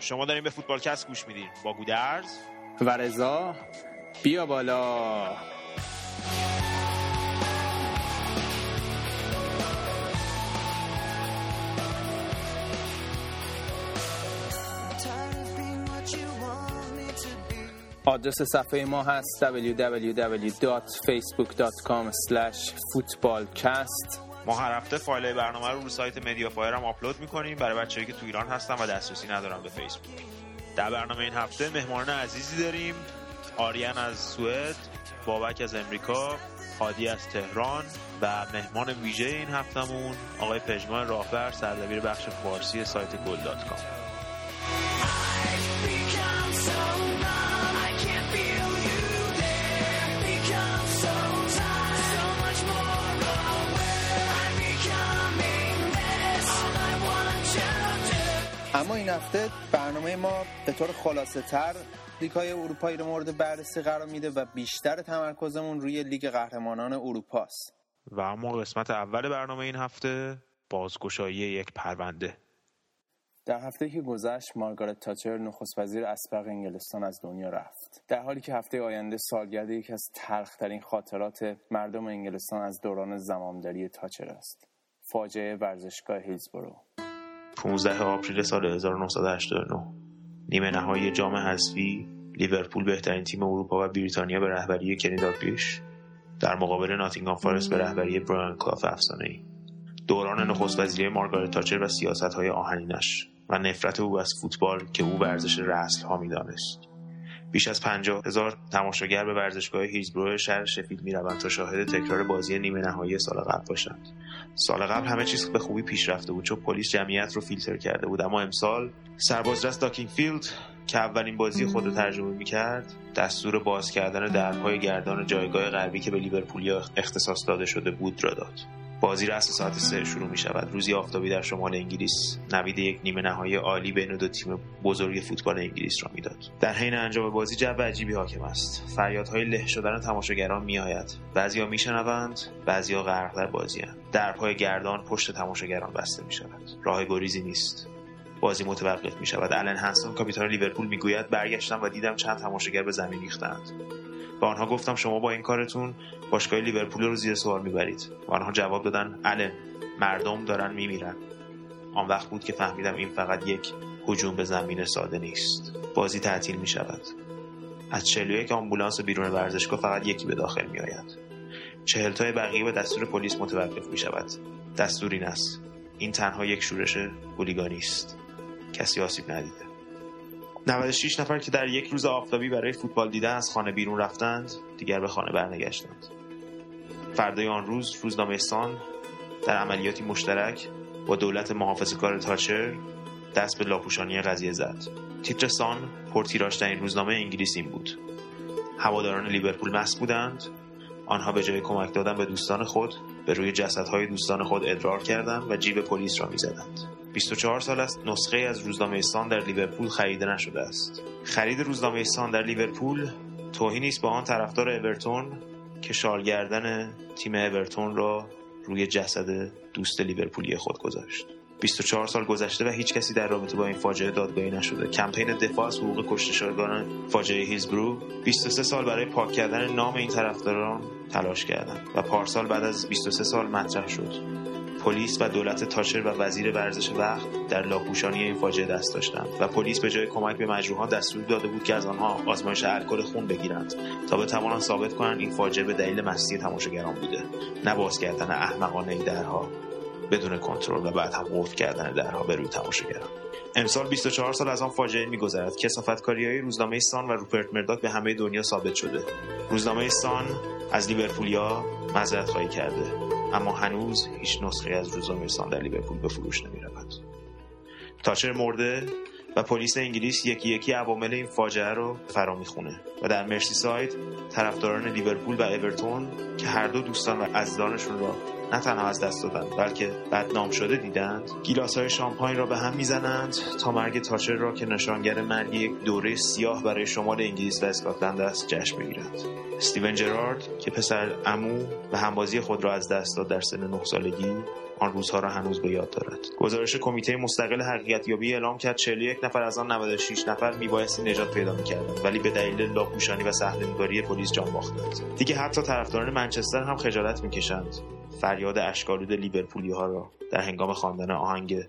شما دارین به فوتبالکست گوش میدین. با گودرز. و رضا. بیا بالا. آدرس صفحه ما هست www.facebook.com footballcast. ما هر هفته فایل برنامه رو رو سایت MediaFire هم آپلود می‌کنیم. برای بچه‌ای که تو ایران هستن و دسترسی ندارن به فیسبوک در برنامه این هفته مهمان عزیزی داریم. آریان از سوئد بابک از امریکا هادی از تهران و مهمان ویژه این هفتمون آقای پژمان راهبر سردبیر بخش فارسی سایت گل اما این هفته برنامه ما به طور خلاصه تر لیگ های اروپایی رو مورد بررسی قرار میده و بیشتر تمرکزمون روی لیگ قهرمانان اروپاست. و اما قسمت اول برنامه این هفته بازگشایی یک پرونده. در هفته که گذشت مارگارت تاچر نخست وزیر اسبق انگلستان از دنیا رفت. در حالی که هفته آینده سالگرد یکی از تلخترین خاطرات مردم انگلستان از دوران زمامداری تاچر است. فاجعه ورزشگاه هیلزبرو. 15 April سال 1989 نیمه نهایی جام حذفی لیورپول بهترین تیم اروپا و بریتانیا به رهبری کنی داگلیش در مقابل ناتینگهام فارست به رهبری برایان کلاف افسانه دوران نخست وزیری مارگارت تاچر و سیاست های آهنینش و نفرت او از فوتبال که او ورزش رذل ها می‌دانست. بیش از پنجاه هزار تماشاگر به ورزشگاه هیلزبرو شهر شفیلد می‌روند تا شاهد تکرار بازی نیمه نهایی سال قبل باشند. سال قبل همه چیز به خوبی پیش رفته بود. چون پلیس جمعیت رو فیلتر کرده بود. اما امسال سربازرس داکنفیلد که اولین بازی خود رو تجربه می‌کرد دستور باز کردن درهای گردان جایگاه غربی که به لیورپولیا اختصاص داده شده بود را داد. بازی رأس ساعت سه شروع می شود روزی آفتابی در شمال انگلیس. نوید یک نیمه نهایی عالی بین دو تیم بزرگ فوتبال انگلیس را می‌داد. در حین انجام بازی جو عجیبی حاکم است. فریادهای له شدن تماشاگران میآید. بعضیا میشنوند بعضیا غرق در بازیاند درپای گردان پشت تماشاگران بسته می شود راه گریزی نیست. بازی متوقف می شود الن هنسون کاپیتان لیورپول می‌گوید برگشتم و دیدم چند تماشاگر به زمین ریختند به آنها گفتم شما با این کارتون باشگاه لیورپول رو زیر سوال می‌برید. و آنها جواب دادن الن مردم دارن میمیرن. آن وقت بود که فهمیدم این فقط یک هجوم به زمین ساده نیست. بازی تعطیل می شود از 41 آمبولانس بیرون ورزشگاه فقط یکی به داخل می آید چهل تای بقیه به دستور پلیس متوقف می شود دستور این است. این تنها یک شورش هولیگانی است کسی آسیب ندیده. 96 نفر که در یک روز آفتابی برای فوتبال دیدن از خانه بیرون رفتند دیگر به خانه برنگشتند. فردای آن روز روزنامه سان در عملیاتی مشترک با دولت محافظ کار تاچر دست به لاپوشانی قضیه زد. تیتر سان پرتیراژترین روزنامه انگلیس این بود. هواداران لیورپول مست بودند. آنها به جای کمک دادن به دوستان خود به روی جسدهای دوستان خود ادرار کردند و جیب پلیس را می‌زدند. 24 سال است. نسخه از روزنامه سان در لیورپول خریده نشده است. خرید روزنامه سان در لیورپول توهینی است به آن طرفدار اورتون که شالگردن تیم اورتون را روی جسد دوست لیورپولی خود گذاشت. 24 سال گذشته و هیچ کسی در رابطه با این فاجعه دادگاهی نشده. کمپین دفاع از حقوق کشته شدگان فاجعه هیزبرو 23 سال برای پاک کردن نام این طرفداران تلاش کردند و پارسال بعد از 23 سال مطرح شد. پلیس و دولت تاچر و وزیر ورزش وقت در لاپوشانی این فاجعه دست داشتند و پلیس به جای کمک به مجروحان دستور داده بود که از آنها آزمایش الکل خون بگیرند تا بتوانند ثابت کنند این فاجعه به دلیل مستی تماشاگران بوده نه باز کردن احمقانه درها بدون کنترل و بعد هم قفل کردن درها به روی تماشاگران. امسال 24 سال از آن فاجعه میگذرد کسافتکاری های روزنامه سان و روپرت مرداک به همه دنیا ثابت شده. روزنامه سان از لیورپولیا معذرت خواهی کرده. اما هنوز هیچ نسخه از روزنامه سان در لیورپول به فروش نمی رود. تاچر مرده و پلیس انگلیس یکی یکی عوامل این فاجعه رو فرا می‌خونه و در مرسی ساید طرفداران لیورپول و اورتون که هر دو دوستان و عزیزانشون را نه تنها از دست دادند بلکه بدنام شده دیدند گیلاس های شامپاین را به هم می‌زنند تا مرگ تاچر را که نشانگر مرگ یک دوره سیاه برای شمال انگلیس و اسکاتلند است جشن بگیرند. استیون جرارد که پسر عمو و همبازی خود را از دست داد در سن نه سالگی آن روزها را هنوز به یاد دارد. گزارش کمیته مستقل حقیقتیابی اعلام کرد 41 نفر از آن 96 نفر میبایستی نجات پیدا می‌کردند ولی به دلیل لاپوشانی و صحنه‌نگاری پلیس جان باختند. دیگه حتی طرفداران منچستر هم خجالت می‌کشند. فریاد اشکالود لیورپولی ها را در هنگام خواندن آهنگ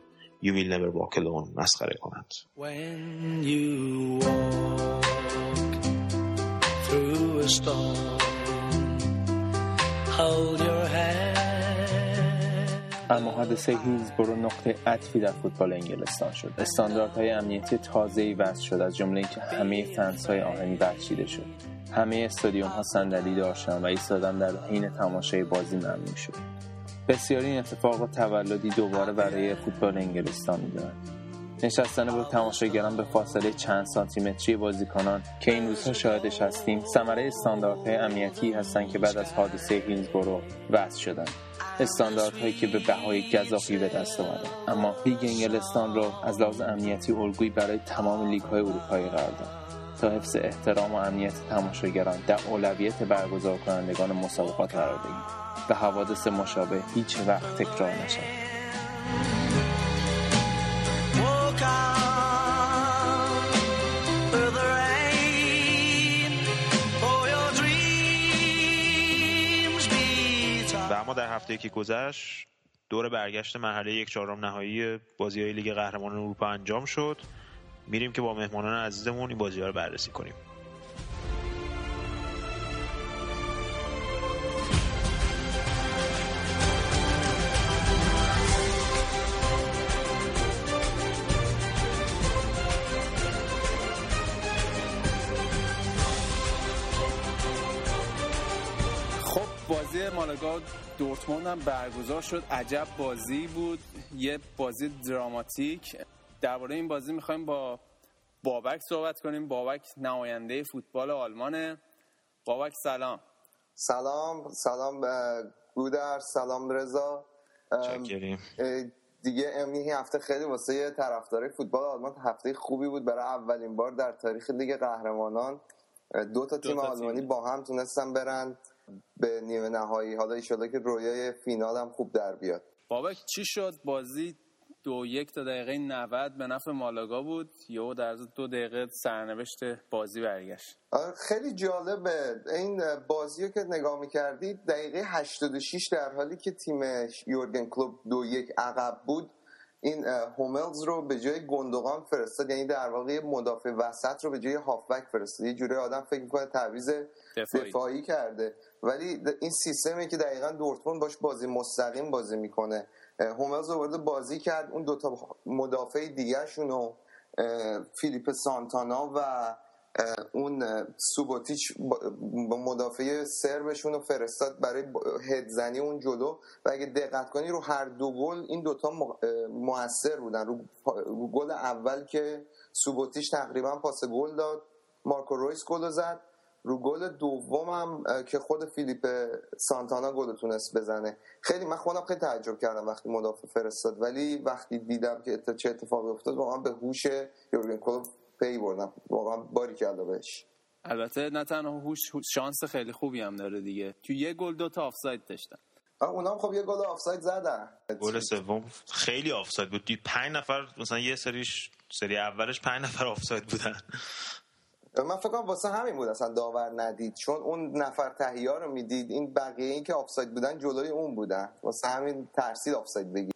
You Will Never Walk Alone مسخره کنند When you walk through a storm, hold your hand. اما حادثه هیلزبرو نقطه عطفی در فوتبال انگلستان شد. استانداردهای امنیتی تازه‌ای وضع شد از جمله اینکه همه فنس‌های آهنی برچیده شد. همه استادیوم ها صندلی داشتن و ایستادن در حین تماشای بازی ممنوع شد. بسیاری این اتفاق تولدی دوباره برای فوتبال انگلستان میدارند نشستن با تماشاگران به فاصله چند سانتیمتری بازیکنان که این روزها شاهدش هستیم ثمره استانداردهای امنیتی هستند که بعد از حادثه هیلزبرو وضع شدند استانداردهایی که به بهای گذافی به دست آمدند اما لیگ انگلستان را از لحاظ امنیتی الگویی برای تمام لیگ های اروپایی قرار داد. تا حفظ احترام و امنیت تماشاگران در اولویت برگزار کنندگان مسابقات قرار دهیم. و حوادث مشابه هیچ وقت تکرار نشود. در هفته که گذشت دور برگشت مرحله یک چهارم نهایی بازی های لیگ قهرمانان اروپا انجام شد. میریم که با مهمانان عزیزمون این بازی ها رو بررسی کنیم. دورتموند هم برگزار شد. عجب بازی بود. یه بازی دراماتیک. درباره این بازی می‌خوایم با بابک صحبت کنیم. بابک نماینده فوتبال آلمانه بابک سلام. سلام. سلام به گودر سلام رضا. دیگه امین این هفته خیلی واسه طرفدارای فوتبال آلمان هفته خوبی بود. برای اولین بار در تاریخ لیگ قهرمانان دو تا تیم تا آلمانی تیم. با هم تونستن برن. به نیمه نهایی. حالا ایشالا که رویای فینال هم خوب در بیاد. بابک چی شد؟ بازی دو یک تا دقیقه 90 به نفع مالاگا بود. یهو در دو دقیقه سرنوشت بازی برگشت. آره، خیلی جالبه. این بازی رو که نگاه می‌کردید دقیقه 86 در حالی که تیم یورگن کلوب دو یک عقب بود. این هوملز رو به جای گندوقان فرستاد یعنی در واقع مدافع وسط رو به جای هافبک فرستاد. یه جوری آدم فکر می‌کنه تعویض دفاعی. دفاعی کرده. ولی این سیستمی که دقیقا دورتموند باش بازی مستقیم بازی می‌کنه. هوملز رو وارد بازی کرد. اون دوتا مدافع دیگرشون رو اه، فیلیپ سانتانا و اون سوبوتیچ با- مدافع سربشون رو فرستاد برای هدزنی اون جلو. و اگه دقت کنی رو هر دو گل این دوتا موثر بودن. رو, گل اول که سوبوتیچ تقریبا پاس گل داد مارکو رویس گل زد. رو گل دومم اه، که خود فیلیپ سانتانا گل تونست بزنه. خیلی من خودم خیلی تعجب کردم وقتی مدافع فرستاد. ولی وقتی دیدم که چه اتفاقی افتاد واقعا به هوش یورگن کلوپ پی بردم. واقعا باری کرده بهش. البته نه تنها هوش شانس خیلی خوبی هم داره دیگه. تو یه گل دو تا آفساید داشتن. آه، اونا هم خب یه گل آفساید زدن. گل سوم خیلی آفساید بود. دید پنج نفر مثلا یه سریش سری اولش پنج نفر آفساید بودن. من فکر کنم واسه همین بود اصلا داور ندید. چون اون نفر تهی رو می‌دید این بقیه این که آفساید بودن جلوی اون بودن. واسه همین ترسید آفساید بگیره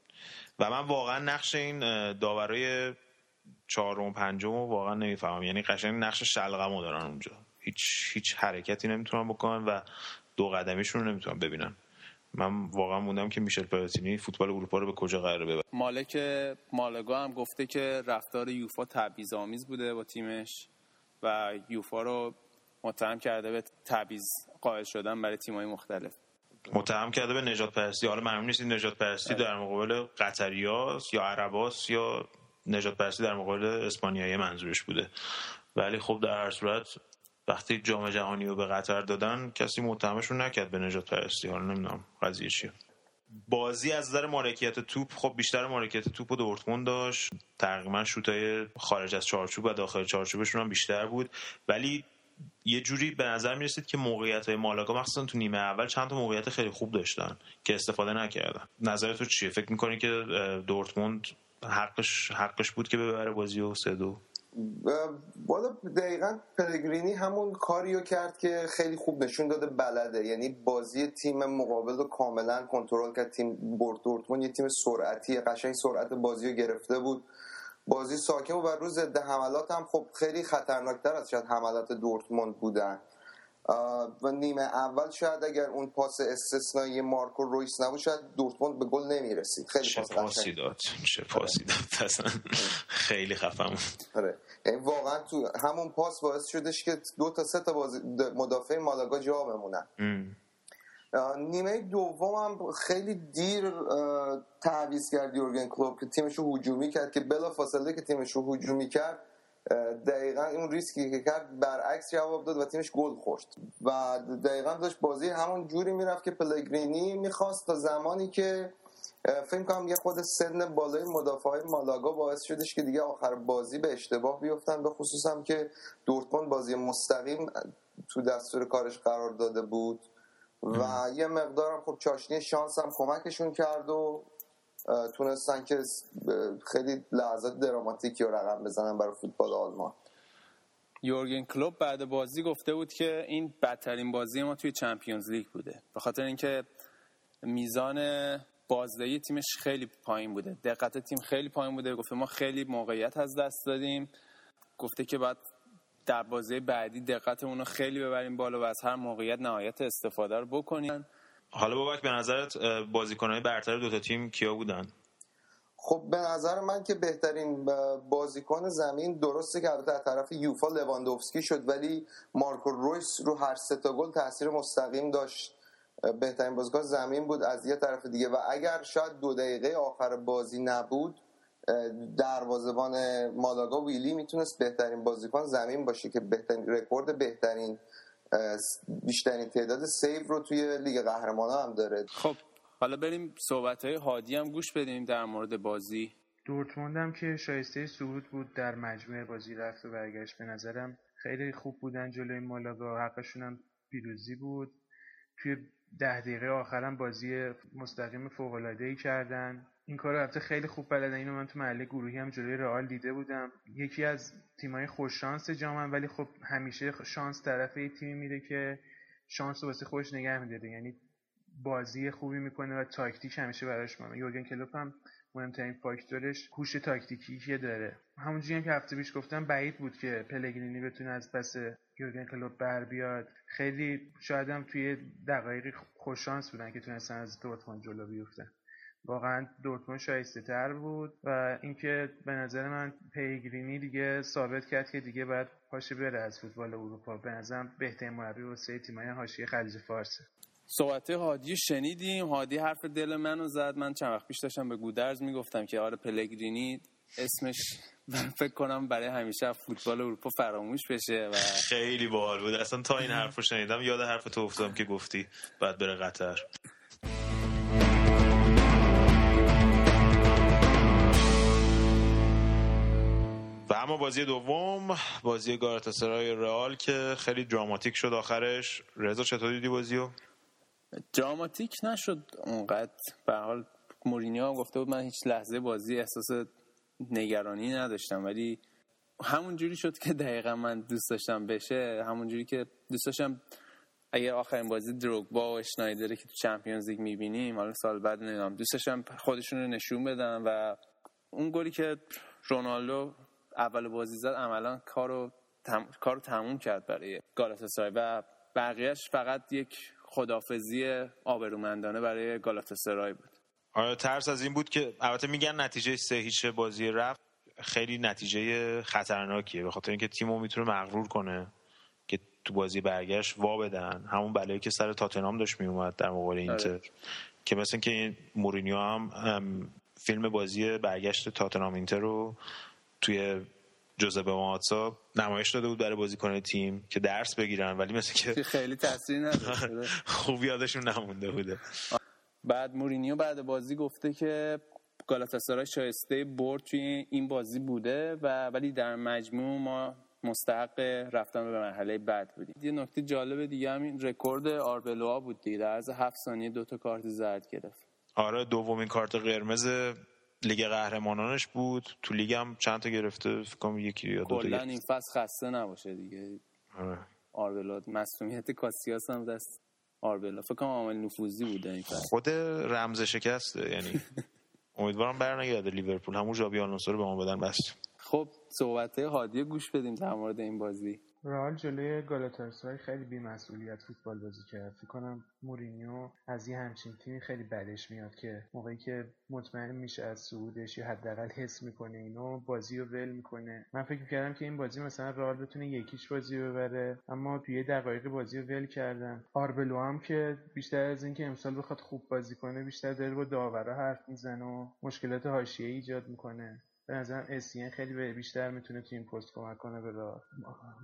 و من واقعا نقش این داورای چهارم و پنجم رو واقعا نمی‌فهمم. یعنی قشنگ نقش شلغمو دارن اونجا. هیچ هیچ حرکتی نمی‌تونن بکنن و دو قدمیشون رو نمی‌تونن ببینن. من واقعا موندم که میشل پلاتینی فوتبال اروپا رو به کجا قراره ببره. مالک مالگا هم گفته که رفتار یوفا تبعیض‌آمیز بوده با تیمش و یوفا رو متهم کرده به تبعیض قائل شدن برای تیم‌های مختلف. متهم کرده به نجات پرستی. حالا معلوم نیست این نجات پرستی در مقابل قطریاست یا عرباست یا نجات پرستی در مقابل اسپانیایی منظورش بوده. ولی خب در هر صورت وقتی جام جهانی رو به قطر دادن کسی متهمشون نکرد به نجات پرستی. حالا نمی‌دونم قضیه چیه. بازی از نظر مالکیت توپ خب بیشتر مالکیت توپ و دورتموند داشت. تقریبا شوتای خارج از چارچوب و داخل چارچوبشون هم بیشتر بود. ولی یه جوری به نظر می رسید که موقعیت های مالاگا مخصوصا تو نیمه اول چند تا موقعیت خیلی خوب داشتن که استفاده نکردن. نظر تو چیه؟ فکر می‌کنی که دورتموند حقش حقش بود که ببره بازی و سه دو. بالا دقیقا پلگرینی همون کاریو کرد که خیلی خوب نشون داده بلده. یعنی بازی تیم مقابل رو کاملا کنترل کرد. تیم بورد دورتموند یه تیم سرعتی قشنگ سرعت بازی رو گرفته بود. بازی ساکن و روز ضد حملات هم خب خیلی خطرناکتر از شاید حملات دورتموند بودن. و نیمه اول شاید اگر اون پاس استثنایی مارکو رویس نبود شاید دورتموند به گل نمی‌رسید. خیلی چه پاس پاسی داد. چه پاسی داد. اصلا خیلی خفن. آره. یعنی واقعا تو همون پاس باعث شدش که دو تا سه تا مدافع مالاگا جا بمونن. نیمه دوم هم خیلی دیر تعویض کرد یورگن کلوپ که تیمش رو هجومی کرد که بلا فاصله که تیمش رو هجومی کرد دقیقا اون ریسکی که کرد برعکس جواب داد و تیمش گل خورد. و دقیقا داشت بازی همون جوری می‌رفت که پلگرینی می‌خواست تا زمانی که فکر کنم یه خود سن بالای مدافع های مالاگا باعث شدش که دیگه آخر بازی به اشتباه بیفتن به خصوص هم که دورتموند بازی مستقیم تو دستور کارش قرار داده بود. و یه مقدارم خب چاشنی شانس هم کمکشون کرد و تونستن که خیلی لحظات دراماتیکی رو رقم بزنن برای فوتبال آلمان. یورگن کلوب بعد بازی گفته بود که این بدترین بازی ما توی چمپیونز لیگ بوده. به خاطر اینکه میزان بازدهی تیمش خیلی پایین بوده. دقت تیم خیلی پایین بوده. گفته ما خیلی موقعیت از دست دادیم. گفته که بعد در بازی بعدی دقتمون رو خیلی ببریم بالا و از هر موقعیت نهایت استفاده رو بکنیم. حالا بابک به نظرت بازیکنهای برتر دوتا تیم کیا بودن؟ خب به نظر من که بهترین بازیکن زمین درسته که البته از طرف یوفا لواندوفسکی شد ولی مارکو رویس رو هر سه تا گل تاثیر مستقیم داشت. بهترین بازیکن زمین بود از یه طرف دیگه. و اگر شاید دو دقیقه آخر بازی نبود دروازه‌بان مالاگا ویلی می‌تونست بهترین بازیکن زمین باشه که بهترین رکورد بهترین بیشترین تعداد save رو توی لیگ قهرمانان هم داره. خب حالا بریم صحبت های هادی هم گوش بدیم در مورد بازی. دورتموند هم که شایسته صعود بود در مجموعه بازی رفت و برگشت به نظرم. خیلی خوب بودن جلوی مالاگا حقشون هم پیروزی بود. توی ده دقیقه آخرم بازی مستقیم فوق ای کردن. این کار البته خیلی خوب بلدن اینو من تو محله گروهی هم جلوی رئال دیده بودم. یکی از تیمای خوش شانس جامن ولی خب همیشه شانس طرف یه تیمی میره که شانس واسه خودش نگه میداره. یعنی بازی خوبی می‌کنه و تاکتیک همیشه براش مهمه. یورگن کلوپ هم مهمترین فاکتورش هوش تاکتیکی که داره. همونجوری هم که هفته پیش گفتم بعید بود که پلگرینی بتونه از پس یورگن کلوپ بر بیاد. خیلی شاید هم توی دقایقی خوششانس بودن که تونستن از دورتموند جلو بیفتن. واقعا دورتموند شایسته تر بود و اینکه به نظر من پیگرینی دیگه ثابت کرد که دیگه باید پاشه بره از فوتبال اروپا. به نظرم بهترین مربی واسه تیمای حاشیه خلیج فارسه صحبت هادی شنیدیم. هادی حرف دل منو زد. من چند وقت پیش داشتم به گودرز می‌گفتم که آره پلگرینی اسمش فکر کنم برای همیشه از فوتبال اروپا فراموش بشه و خیلی باحال بود. اصلا تا این حرف رو شنیدم یاد حرف تو افتادم که گفتی بعد بره قطر. و اما بازی دوم بازی گاراتاسرای رئال که خیلی دراماتیک شد آخرش. رضا چطور دیدی بازیو؟ دراماتیک نشد اونقدر. به حال مورینیو گفته بود من هیچ لحظه بازی احساس نگرانی نداشتم ولی همون جوری شد که دقیقا من دوست داشتم بشه. همون جوری که دوست داشتم اگر آخرین بازی دروگبا و اشنایدره که تو چمپیونز لیگ می‌بینیم حالا سال بعد نمی‌دونم دوست داشتم خودشون رو نشون بدن و اون گلی که رونالدو اول بازی زد عملا کارو تم... کارو تموم کرد برای گالاتاسرای و بقیهش فقط یک خدافزی آبرومندانه برای گالاتاسرای بود. آره ترس از این بود که البته میگن نتیجه سه هیچ بازی رفت خیلی نتیجه خطرناکیه به خاطر اینکه تیمو می‌تونه مغرور کنه که تو بازی برگشت وا بدن. همون بلایی که سر تاتنهام داشت میومد در مقابل اینتر. که مثل که این مورینیو هم, فیلم بازی برگشت تاتنهام اینتر رو توی جوزبه ماتسا نمایش داده بود برای بازیکن تیم که درس بگیرن ولی مثل که خیلی تاثیر نداشت. خوب یادشون نمونده بوده. بعد مورینیو بعد بازی گفته که گالاتاسارای شایسته برد توی این بازی بوده و ولی در مجموع ما مستحق رفتن به مرحله بعد بودیم. یه نکته جالب دیگه همین رکورد آربلوها بود دیگه در عرض هفت ثانیه دو تا کارت زرد گرفت. آره دومین کارت قرمز لیگ قهرمانانش بود. تو لیگ هم چند تا گرفته؟ فکر کنم یکی یا دو تا. این فصل خسته نباشه دیگه. آره. آربلا مسئولیت کاسیاس هم دست آربلا. فکر کنم عامل نفوذی بوده این فصل. خود رمز شکسته یعنی امیدوارم برنگرده لیورپول. همون جابی آلونسو رو به ما بدن بس. خب صحبت هادی گوش بدیم در مورد این بازی. رئال جلوی گالاتاسارای خیلی بی‌مسئولیت فوتبال بازی کرد. فکر کنم مورینیو از یه همچین تیمی خیلی بدش میاد که موقعی که مطمئن میشه از صعودش یا حداقل حس می‌کنه اینو بازی رو ول می‌کنه. من فکر کردم که این بازی مثلا رئال بتونه یکیش بازی ببره اما توی دقایق بازی رو ول کردن. آربلو هم که بیشتر از اینکه امسال بخواد خوب بازی کنه بیشتر داره با داورا حرف می‌زنه و مشکلات حاشیه‌ای ایجاد می‌کنه. به نظرم اسین خیلی به- بیشتر می‌تونه تو این پست کمک کنه به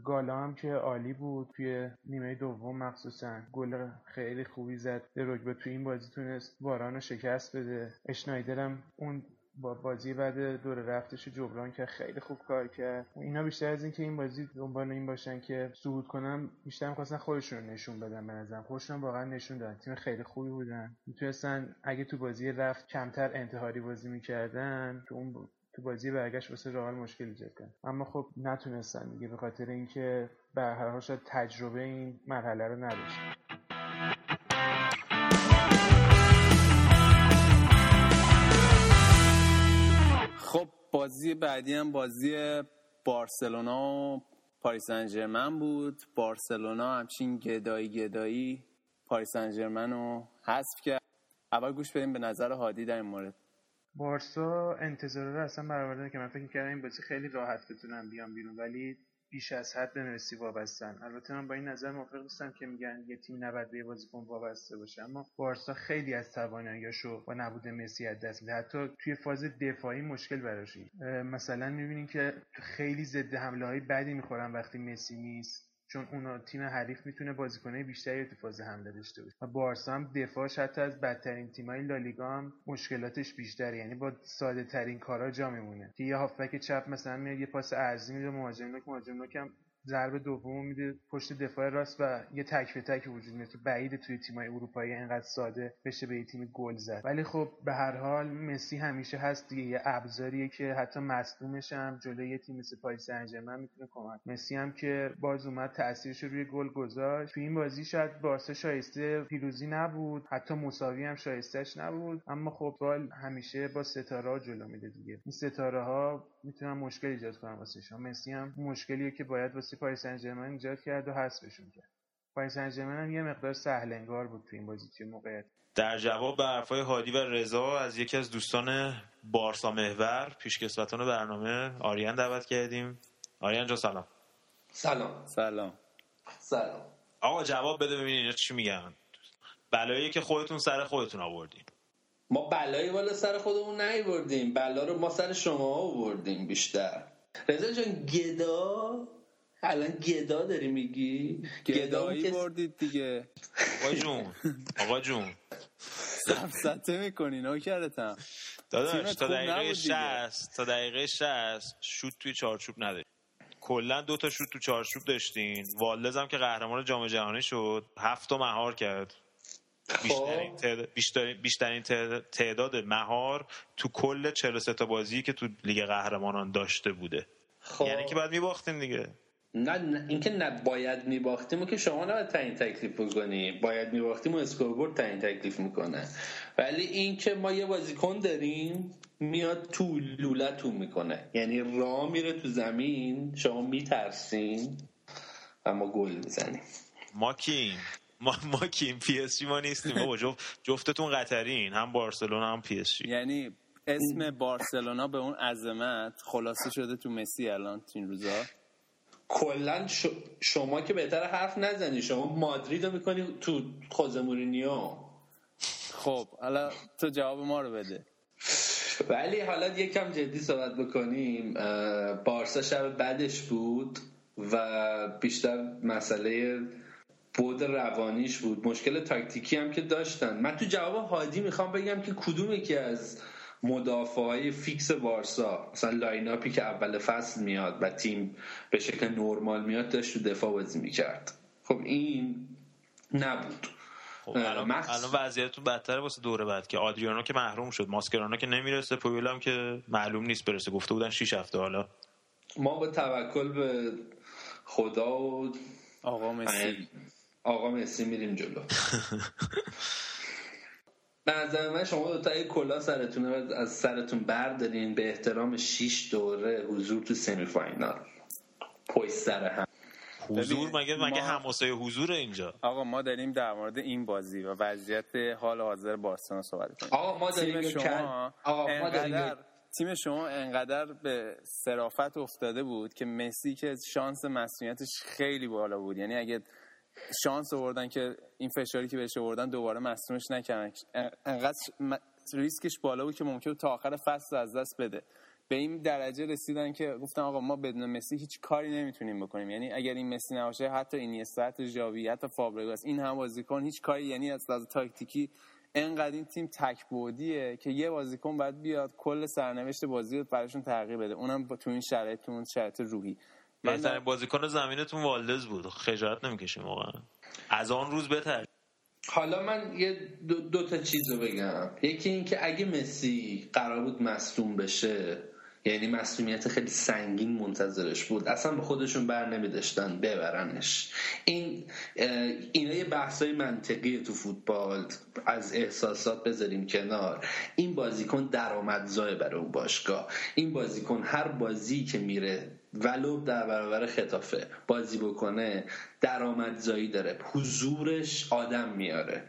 گالا هم که عالی بود توی نیمه دوم مخصوصا. گل خیلی خوبی زد. دروگبه تو این بازی تونست واران رو شکست بده. اشنایدر هم اون با بازی بعد دور رفتش جبران کرد. خیلی خوب کار کرد. اینا بیشتر از اینکه این بازی دنبال این باشن که صعود کنن بیشتر می‌خواستن خودشون نشون بدن به نظرم. خودشون واقعا نشون دادن. تیم خیلی خوبی بودن. می‌تونستن اگه تو بازی رفت کمتر انتحاری بازی می‌کردن تو اون تو بازی برگشت واسه رئال مشکل ایجاد کرد. اما خب نتونستن دیگه به خاطر اینکه به هر حال تجربه این مرحله رو نداشتن خب بازی بعدی هم بازی بارسلونا و پاریس سن ژرمن بود. بارسلونا همچین گدایی گدایی پاریس سن ژرمن رو حذف کرد. اول گوش بدیم به نظر هادی در این مورد. بارسا انتظار رو اصلا برآورده که من فکر کردم این بازی خیلی راحت بتونن بیان بیرون ولی بیش از حد به مسی وابستن. البته من با این نظر موافق نیستم که میگن یه تیم نباید به بازیکن وابسته باشه اما بارسا خیلی از تواناییاشو با نبود مسی از دست میده. حتی توی فاز دفاعی مشکل براشی مثلا می‌بینیم که خیلی ضد حمله های بدی می‌خورن وقتی مسی نیست. چون اونا تیم حریف می‌تونه بازیکنهای بیشتری تو فاز حمله داشته باشه. و بارسا هم دفاعش حتی از بدترین تیمای لالیگا هم مشکلاتش بیشتره. یعنی با ساده ترین کارا جا میمونه. که یه هافبک چپ مثلا میاد یه پاس ارزی میده مهاجم نوک مهاجم نوک هم ضربه دوم میده پشت دفاع راست و یه تک به تک وجود میاد تو بعید توی تیمای اروپایی اینقدر ساده بشه به تیم گل زد. ولی خب به هر حال مسی همیشه هست دیگه. یه ابزاریه که حتی مصدومش هم جلوی تیم مثل پاریس سن می‌تونه کمک مسی هم که باز اومد تاثیرش رو روی گل گذاشت. تو این بازی شاید بارسا شایسته پیروزی نبود. حتی مساوی هم شایستش نبود. اما خب همیشه با ستاره جلو میده دیگه. این ستاره ها می‌تونن مشکل ایجاد کنن واسه شما. مسی هم. مشکلیه که باید واسه پاریس سن ژرمن ایجاد کرد و حذفشون کرد. پاریس سن ژرمن هم یه مقدار سهل انگار بود تو این بازی توی موقعیت. در جواب به حرفای هادی و رضا از یکی از دوستان بارسا محور پیشکسوتان برنامه آریان دعوت کردیم. آریان جا سلام. سلام. سلام. سلام. آقا جواب بده ببینید چی میگن. بلایی که خودتون سر خودتون آوردین. ما بلایی والا سر خودمون نیوردیم. بلا رو ما سر شما آوردیم بیشتر. رضا جان گدا؟ الان گدا داری میگی؟ گدایی که- بردید دیگه. آقا جون. آقا جون. سفسته می‌کنی. نوکرتم داداش تا دقیقه نبود دیگه. 60 تا دقیقه 60 شوت توی چارچوب نداشت. کلا دو تا شوت تو چارچوب داشتین. والدز هم که قهرمان جام جهانی شد هفت تا مهار کرد. بیشترین خب. تعداد, بیشترین, بیشترین تعداد- مهار تو کل 43 تا بازی که تو لیگ قهرمانان داشته بوده. خب. یعنی که بعد میباختین دیگه. نه نه اینکه نه باید میباختیم و که شما نباید تعیین تکلیف بکنی. باید میباختیم و scoreboard تعیین تکلیف می‌کنه. ولی اینکه ما یه بازیکن داریم میاد تو لوله‌تون می‌کنه. یعنی راه میره تو زمین شما میترسین و ما گل می‌زنیم. ما کیم ما ما کیم پی اس جی ما نیستیم بابا. جفت جفتتون قطرین هم بارسلونا هم پی اس جی. یعنی اسم بارسلونا به اون عظمت خلاصه شده تو مسی الان تو این روزا؟ کلا. شما که بهتر حرف نزنی. شما مادرید رو می‌کنی تو خوزه مورینیو. خب حالا تو جواب ما رو بده. ولی حالا یکم جدی صحبت بکنیم. بارسا شب بعدش بود و بیشتر مسئله بود روانیش بود. مشکل تاکتیکی هم که داشتن. من تو جواب هادی می‌خوام بگم که کدوم یکی از مدافع های فیکس بارسا مثلا line-up ی که اول فصل میاد و تیم به شکل نرمال میاد داشت تو دفاع بازی می‌کرد. خب این نبود. خب الان, الان وضعیتتون بدتره واسه دوره بعد که آدریانو که محروم شد ماسکرانو که نمی‌رسه پویل هم که معلوم نیست برسه. گفته بودن 6 هفته حالا. ما با توکل به خدا و آقا مسی آقا مسی میریم جلو. به نظر من شما دوتا یه کلا سرتون رو از سرتون بردارین. به احترام شیش دوره حضور تو سمی فاینال پشت سر هم. حضور مگه مگه ما- حماسه حضور اینجا؟ آقا ما داریم در مورد این بازی و وضعیت حال حاضر بارسلونا صحبت کنیم. آقا ما داریم تیم یک شما آقا ما داریم انقدر یک- تیم شما انقدر به صرافت افتاده بود که مسی که شانس مسئولیتش خیلی بالا بود. یعنی اگه شانس آوردن که این فشاری که بهش آوردن دوباره مصدومش نکردن انقدر ریسکش بالا بود که ممکن بود تا آخر فصل از دست بده. به این درجه رسیدن که گفتن آقا ما بدون مسی هیچ کاری نمی‌تونیم بکنیم. یعنی اگر این مسی نباشه حتی اینیستا حتی ژاوی حتی فابرگاس این هم بازیکن هیچ کاری یعنی از لحاظ تاکتیکی انقدر این تیم تک بعدیه که یه بازیکن باید بیاد کل سرنوشت بازی رو براشون تغییر بده. اونم تو این شرایط تو اون شرایط روحی. بهترین بازیکن زمینتون والدز بود. خجالت نمی‌کشیم واقعا از آن روز بهتر. حالا من یه دو, دو تا چیز رو بگم. یکی این که اگه مسی قرار بود مصدوم بشه یعنی مصدومیت خیلی سنگین منتظرش بود. اصلا به خودشون بر نمیداشتن ببرنش. این اینا یه بحثای منطقی تو فوتبال. از احساسات بذاریم کنار. این بازیکن درآمدزای برای اون باشگاه. این بازیکن هر بازی که میره ولو در برابر خطافه بازی بکنه درآمدزایی داره. حضورش آدم میاره.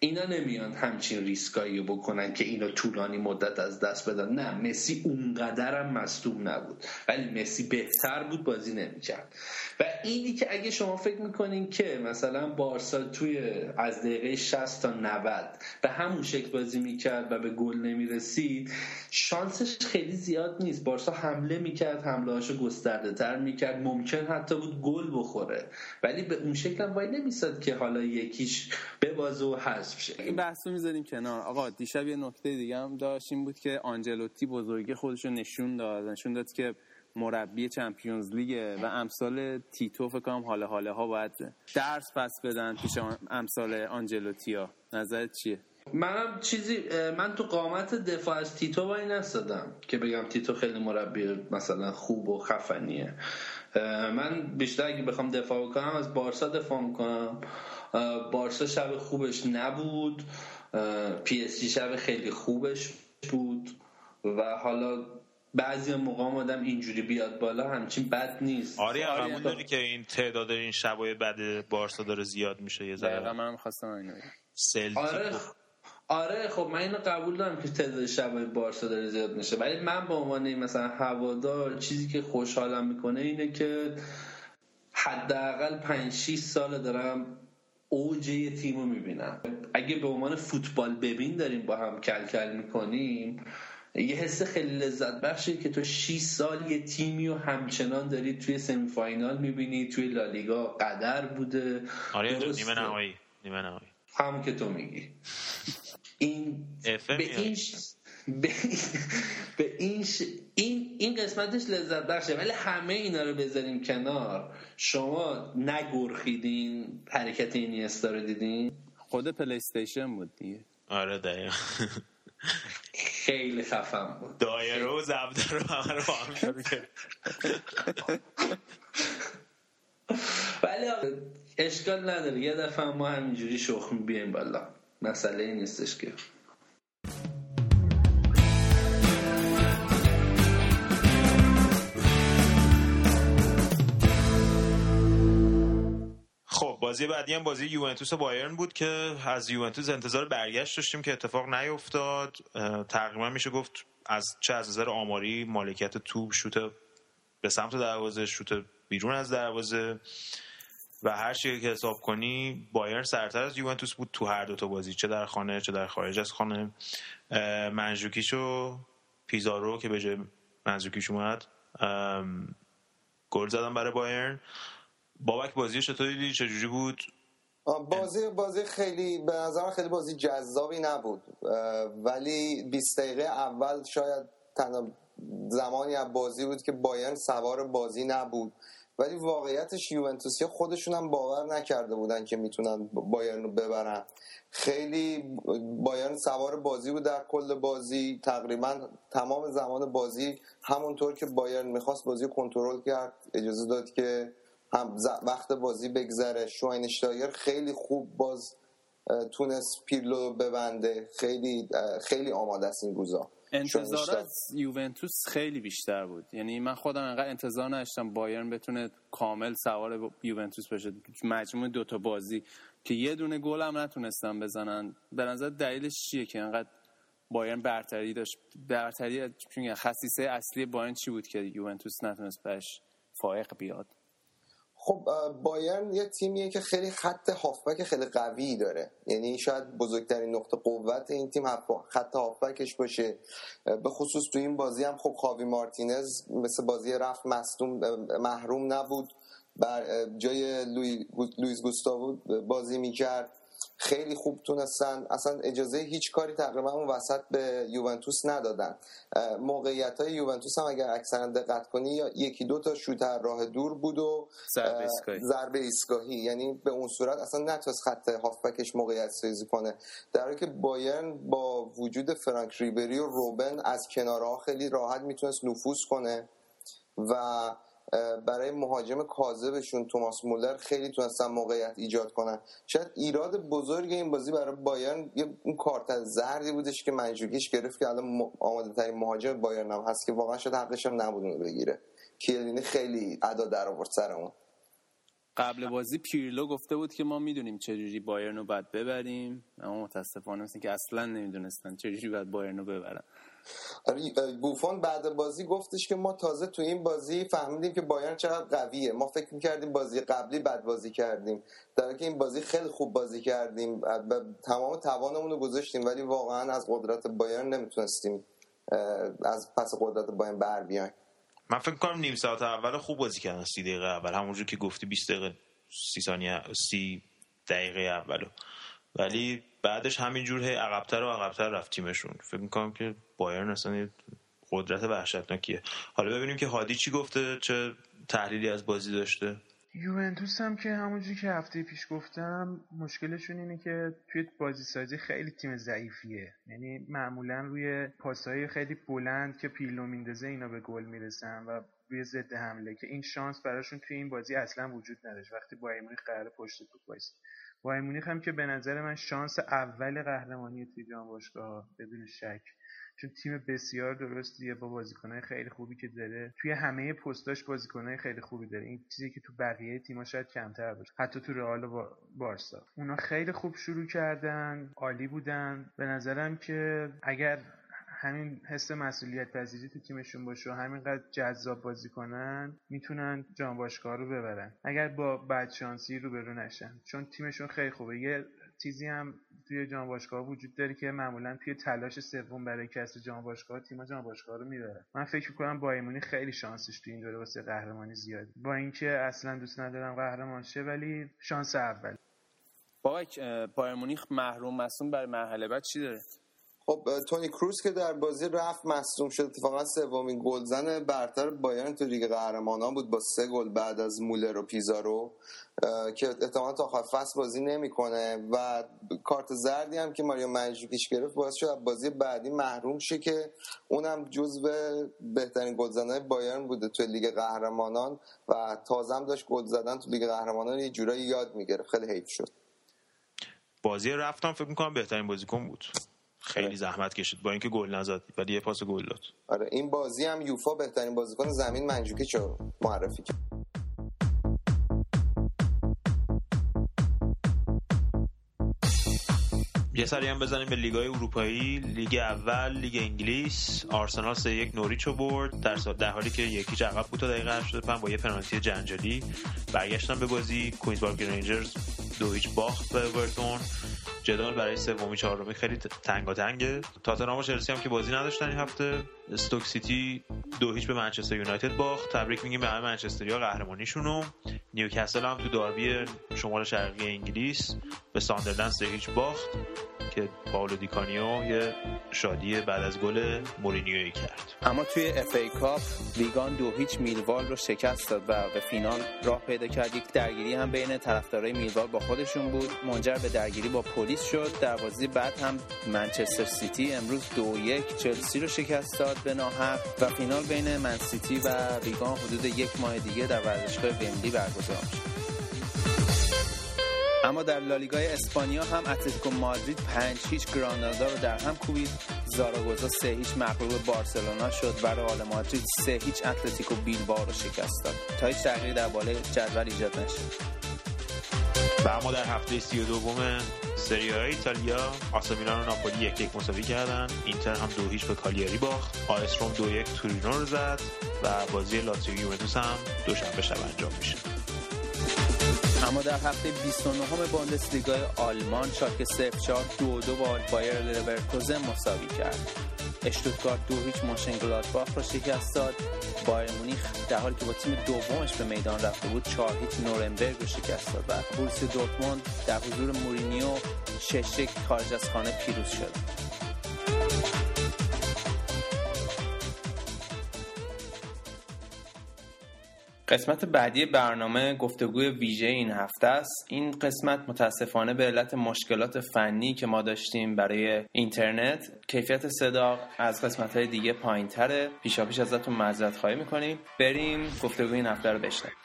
اینا نمیان همچین ریسکایی رو بکنن که اینا طولانی مدت از دست بدن. نه مسی اونقدرم مصدوم نبود. ولی مسی بهتر بود بازی نمی‌کرد. و اینی که اگه شما فکر می‌کنین که مثلا بارسا توی از دقیقه 60 تا 90 به همون شکل بازی می‌کرد و به گل نمی‌رسید شانسش خیلی زیاد نیست. بارسا حمله می‌کرد حمله هاشو گسترده تر می‌کرد. ممکن حتی بود گل بخوره. ولی به اون شکل هم وای نمیستاد که حالا یکیش به و حذف شه این بحث رو می‌ذاریم کنار. آقا دیشب یه نکته دیگه هم داشت این بود که آنجلوتی بزرگی خودش رو نشون داد. نشون داد که مربی چمپیونز لیگه و امثال تیتو فکر کنم حاله حاله ها باید درس پس بدن پیش امثال آنجلوتی ها نظرت چیه؟ منم چیزی من تو قامت دفاع از تیتو وای نستادم که بگم تیتو خیلی مربی مثلا خوب و خفنیه. من بیشتر اگه بخوام دفاع کنم از بارسا دفاع می‌کنم. بارسا شب خوبش نبود. پی اس جی شب خیلی خوبش بود. و حالا بعضی موقع آدم اینجوری بیاد بالا همچین بد نیست. آره، قبول داری که این تعداد این شبای بعد بارسا داره زیاد میشه یه ذره. منم خواستم اینو آره آره خب من اینو قبول دارم که تعداد شبای بارسا داره زیاد میشه. ولی من به عنوان مثلا هوادار چیزی که خوشحالم می‌کنه اینه که حداقل 5 6 سال دارم اوج یه تیم رو می‌بینم اگه به عنوان فوتبال ببین داریم با هم کل کل می‌کنیم یه حس خیلی لذت بخشه که تو 6 سال یه تیمی رو همچنان داری توی سمی فاینال می‌بینی توی لالیگا قدر بوده آره. نیمه نهایی نیمه نهایی همون که تو میگی این به؟ این ش- به, به این, ش- این این قسمتش لذت بخشه. ولی همه اینا رو بذاریم کنار. شما نگرخیدین حرکت این رو دیدین؟ خود پلی استیشن بود دیگه. آره دقیقا. خیلی خفن بود. دایره و زبده رو همه رو هم. ولی اشکال نداره. یه دفعه ما همینجوری شخم بیایم بالا. مسئله نیستش که. بازی بعدی هم بازی یوونتوس و بایرن بود که از یوونتوس انتظار برگشت داشتیم که اتفاق نیفتاد. تقریبا میشه گفت از چه از نظر آماری مالکیت توپ شوت به سمت دروازه شوت بیرون از دروازه. و هر چی که حساب کنی بایرن سرتر از یوونتوس بود تو هر دو تا بازی چه در خانه چه در خارج از خانه. اه، منژوکیچ و پیزارو که به جای منژوکیچ اومد گل زدن برای بایرن. بابک بازی چطوری دیدی؟ چجوری بود؟ بازی بازی خیلی به نظر خیلی بازی جذابی نبود. ولی 20 دقیقه اول شاید تنها زمانی از بازی بود که بایرن سوار بازی نبود. ولی واقعیتش یوونتوسی خودشون هم باور نکرده بودن که می‌تونن بایرن رو ببرن. خیلی بایرن سوار بازی بود در کل بازی. تقریبا تمام زمان بازی همونطور که بایرن می‌خواست بازی کنترل کرد. اجازه داد که هم وقت بازی بگذره. شواینشتایر خیلی خوب باز تونست پیرلو ببنده. خیلی خیلی آماده است این روزا. انتظار از یوونتوس خیلی بیشتر بود. یعنی من خودم انقدر انتظار نداشتم بایرن بتونه کامل سوار یوونتوس بشه. مجموع دوتا بازی که یه دونه گل هم نتونستن بزنن. به نظر دلیلش چیه که انقدر بایرن برتری داشت؟ برتری میگن خصیصه اصلی بایرن چی بود که یوونتوس نتونست بهش فائق بیاد؟ خب بایرن یه تیمیه که خیلی خط هافبک خیلی قوی داره. یعنی شاید بزرگترین نقطه قوت این تیم خط هافبکش باشه. به خصوص تو این بازی هم خب خاوی مارتینز مثل بازی رفت مصدوم محروم نبود. بر جای لوی لویز گوستاوو بازی می‌کرد. خیلی خوب تونستن. اصلا اجازه هیچ کاری تقریبا اون وسط به یوونتوس ندادن. موقعیت های یوونتوس هم اگر اکثرا دقت کنی یا یکی دو تا شوت از راه دور بود و ضربه اه، ایستگاهی. یعنی به اون صورت اصلا نتونست خط هافبکش موقعیت سازی کنه. در حالی که بایرن با وجود فرانک ریبری و روبن از کنارها خیلی راحت می‌تونست نفوذ کنه و برای مهاجم کاذبشون توماس مولر خیلی تونستن موقعیت ایجاد کنن. شاید ایراد بزرگ این بازی برای بایرن یه اون کارت زردی بودش که منجوکیش گرفت که الان آماده ترین مهاجم بایرن هم هست که واقعا شاید حقش هم نبود بگیره. کیلینی خیلی ادا در آورد سر اون. قبل بازی پیرلو گفته بود که ما می‌دونیم چجوری بایرن رو باید ببریم. اما متاسفانه مثل که اصلا نمی‌دونستن چجوری باید بایرن رو ببرن. بوفون بعد بازی گفتش که ما تازه تو این بازی فهمیدیم که بایرن چقدر قویه. ما فکر می‌کردیم بازی قبلی بد بازی کردیم. در که این بازی خیلی خوب بازی کردیم. تمام توانمون رو گذاشتیم ولی واقعا از قدرت بایرن نمی‌تونستیم از پس قدرت بایرن بر بیایم. من فکر کنم نیم ساعت اول خوب بازی کردن سی دقیقه اول. همونجور که گفتی 20 دقیقه سی ثانیه سی دقیقه اولو ولی بعدش همینجور هی عقبتر و عقبتر رفت تیمشون. فکر می‌کنم که بایرن اصلا یه قدرت وحشتناکیه. حالا ببینیم که هادی چی گفته چه تحلیلی از بازی داشته. یوونتوس هم که همونجوری که هفته پیش گفتم مشکلشون اینه که توی بازی سازی خیلی تیم ضعیفیه. یعنی معمولا روی پاسهای خیلی بلند که پیلو میندازه اینا به گل می‌رسن و روی ضد حمله که این شانس براشون توی این بازی اصلا وجود نداشت. وقتی بایر مونیخ قرار پشت توپ وایسه. بایر مونیخ هم که به نظر من شانس اول قهرمانی توی جام باشگاه بدون شک. چون تیم بسیار درستیه با بازیکنهای خیلی خوبی که داره. توی همه پستاش بازیکنهای خیلی خوبی داره. این چیزی که تو بقیه تیم‌ها شاید کمتر باشه. حتی تو رئال و بارسا. اونا خیلی خوب شروع کردن عالی بودن. به نظرم که اگر همین حس مسئولیت پذیری تو تیمشون باشه و همینقدر جذاب بازی کنن می‌تونن جام باشگاه رو ببرن. اگر با بدشانسی رو برو نشن. چون تیمشون خیلی خوبه. یه چیزی هم توی جام باشگاه وجود داره که معمولا توی تلاش سوم برای کسب جام باشگاه تیم جام باشگاه رو می‌برن من فکر می‌کنم بایمونی خیلی شانسش توی این دوره واسه قهرمانی زیاده. با اینکه اصلا دوست ندارم قهرمان شه ولی شانس اول بابک بایر مونیخ محروم مصوم برای مرحله بعد چی داره؟ خب تونی کروز که در بازی رفت مصدوم شد. اتفاقا سومین گلزن برتر بایرن تو لیگ قهرمانان بود با سه گل بعد از مولر و پیزارو که احتمالا تا آخر فصل بازی نمی‌کنه. و کارت زردی هم که ماریو منجوکیش گرفت باعث شد بازی بعدی محروم شه که اونم جزو بهترین گلزنهای بایرن بوده تو لیگ قهرمانان. و تازم داشت گل زدن تو لیگ قهرمانان یه جورایی یاد می‌گرفت. خیلی حیف شد. بازی رفتم فکر می‌کنم بهترین بازیکن بود. خیلی زحمت کشید با اینکه گل نزد ولی یه پاس گل داد. آره این بازی هم یوفا بهترین بازیکن زمین منجوکیچ رو معرفی کرد. یه سری هم بزنیم به لیگای اروپایی. لیگ اول لیگ انگلیس. آرسنال سه یک نوریچ رو برد. در, در حالی که یکی عقب بود تا دقیقه 85 با یه پنالتی جنجالی برگشتن به بازی. کوینز پارک رنجرز دو هیچ باخت به اورتون. جدال برای سومی چهارمی خیلی تنگاتنگه. تاتنهام و چلسی هم که بازی نداشتن این هفته. استوک سیتی دو هیچ به منچستر یونایتد باخت. تبریک میگیم به همه منچستریا قهرمانیشونو. نیوکاسل هم تو داربی شمال شرقی انگلیس به ساندرلند سه هیچ باخت که پاولو دیکانیو یه شادی بعد از گل مورینیوی کرد. اما توی FA Cup ویگان دو هیچ میلوال رو شکست داد و به فینال راه پیدا کرد. یک درگیری هم بین طرفدارای میلوال با خودشون بود. منجر به درگیری با پلیس شد. در بازی بعد هم منچستر سیتی امروز دو یک چلسی رو شکست داد. به ناحق و فینال بین من سیتی و ویگان حدود یک ماه دیگه در ورزشگاه ومبلی برگزار میشه. اما در لالیگای اسپانیا هم اتلتیکو مادرید 5 هیچ گرانادا رو در هم کوبید. زاراگوزا 3 هیچ مغلوب بارسلونا شد و رئال مادرید 3 هیچ اتلتیکو بیلبائو رو شکست داد. تا هیچ تغییری در بالای جدول ایجاد نشد. اما در هفته سی و دوم سری های ایتالیا آسا میلان و ناپولی یک یک مساوی کردن. اینتر هم دو هیچ به کالیاری باخت. آیس روم دو یک تورینو رو زد و بازی لاتزیو یوونتوس هم دوشنبه شب انجام میشه. اما در هفته 29 بوندسلیگای آلمان شالکه 04 دو دو با بایر لورکوزن مساوی کرد. اشتوتگارت دو هیچ مونشن‌گلادباخ را شکست داد. بایرن مونیخ در حالی که با تیم دومش به میدان رفته بود چهار هیچ نورنبرگ رو شکست داد و بورسیا دورتموند در حضور مورینیو شش خارج از خانه پیروز شد. قسمت بعدی برنامه گفتگوی ویژه این هفته است. این قسمت متاسفانه به علت مشکلات فنی که ما داشتیم برای اینترنت کیفیت صدا از قسمت های دیگه پایین تره پیشا پیش ازتون معذرت خواهی می‌کنیم. بریم گفتگوی این هفته رو بشنویم.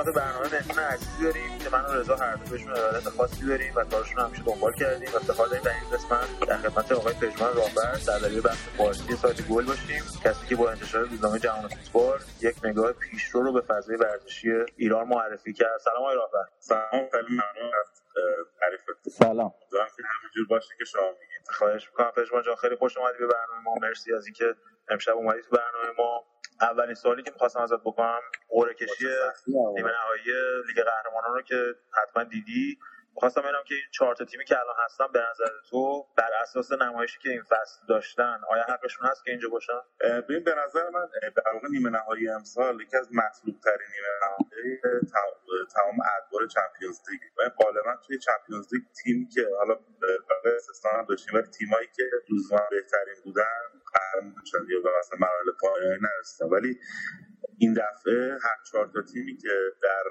قسمت برنامه مهمون عزیزی داریم که من و رضا هر دو بهشون ارادت خاصی داریم و کارشون رو همیشه دنبال کردیم. و افتخار داریم در این قسمت در خدمت آقای پژمان راهبر سردبیر بخش فارسی سایت گل باشیم. کسی که با انتشار روزنامه جهان فوتبال یک نگاه پیشرو رو به فضای ورزشی ایران معرفی کرد. سلام آقای راهبر سلام خیلی ممنون از اه، تعریفتون سلام. امیدوارم که همینجور باشه که شما میگید. خواهش می‌کنم. پژمان جان خیلی خوش اومدی به برنامه ما. مرسی از اینکه امشب اومدی تو برنامه ما. اولین سوالی که می‌خواستم ازت بکنم قرعه کشی نیمه نهایی لیگ قهرمانان رو که حتما دیدی می‌خواستم ببینم که این چهار تیمی که الان هستن به نظر تو بر اساس نمایشی که این فصل داشتن آیا حقشون هست که اینجا باشن؟ ببین به نظر من در واقع نیمه نهایی امسال یکی از مطلوب ترین نیمه نهایی تمام- ادوار چمپیونز لیگ. و غالبا توی چمپیونز لیگ تیم که حالا به استثنا داشتیم ولی تیمایی که لزوما بهترین بودن قهرمان میشن یا مثلا مراحل پایانی نرسیدن ولی این دفعه هر چهار تا تیمی که در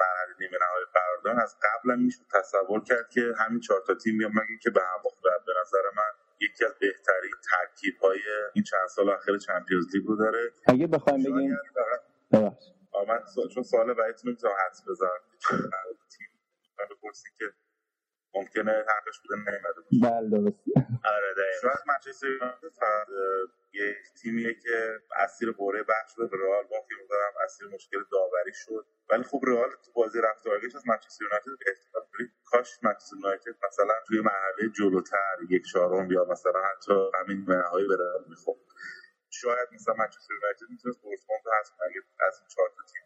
مرحله نیمه نهایی قرار دارن از قبل هم میشه تصور کرد که همین چهار تا تیم بیان. مگه که به هم بخوره به نظر من یکی از بهترین ترکیب های این چند سال اخیر چمپیونز لیگ رو داره. اگه بخوایم بگیم. آه، من چون سوال بعدی نمی‌تونم حدس بزنم. تیم. من که ممکنه حقش بوده نیومده باشه. بله درست آره دقیقاً. شاید منچستر یونایتد فقط یک تیمیه که اسیر قرعه بخش به رئال با که می‌دارم اسیر مشکل داوری شد. ولی خب رئال تو بازی رفت و برگشت از منچستر یونایتد احتمال داری کاش منچستر یونایتد مثلا توی مرحله جلوتر یک چهارم یا مثلا حتی همین نهایی به رئال می‌خورد. شاید مثلا منچستر یونایتد می‌تونست دورتموند رو اگه از این چهار تا تیم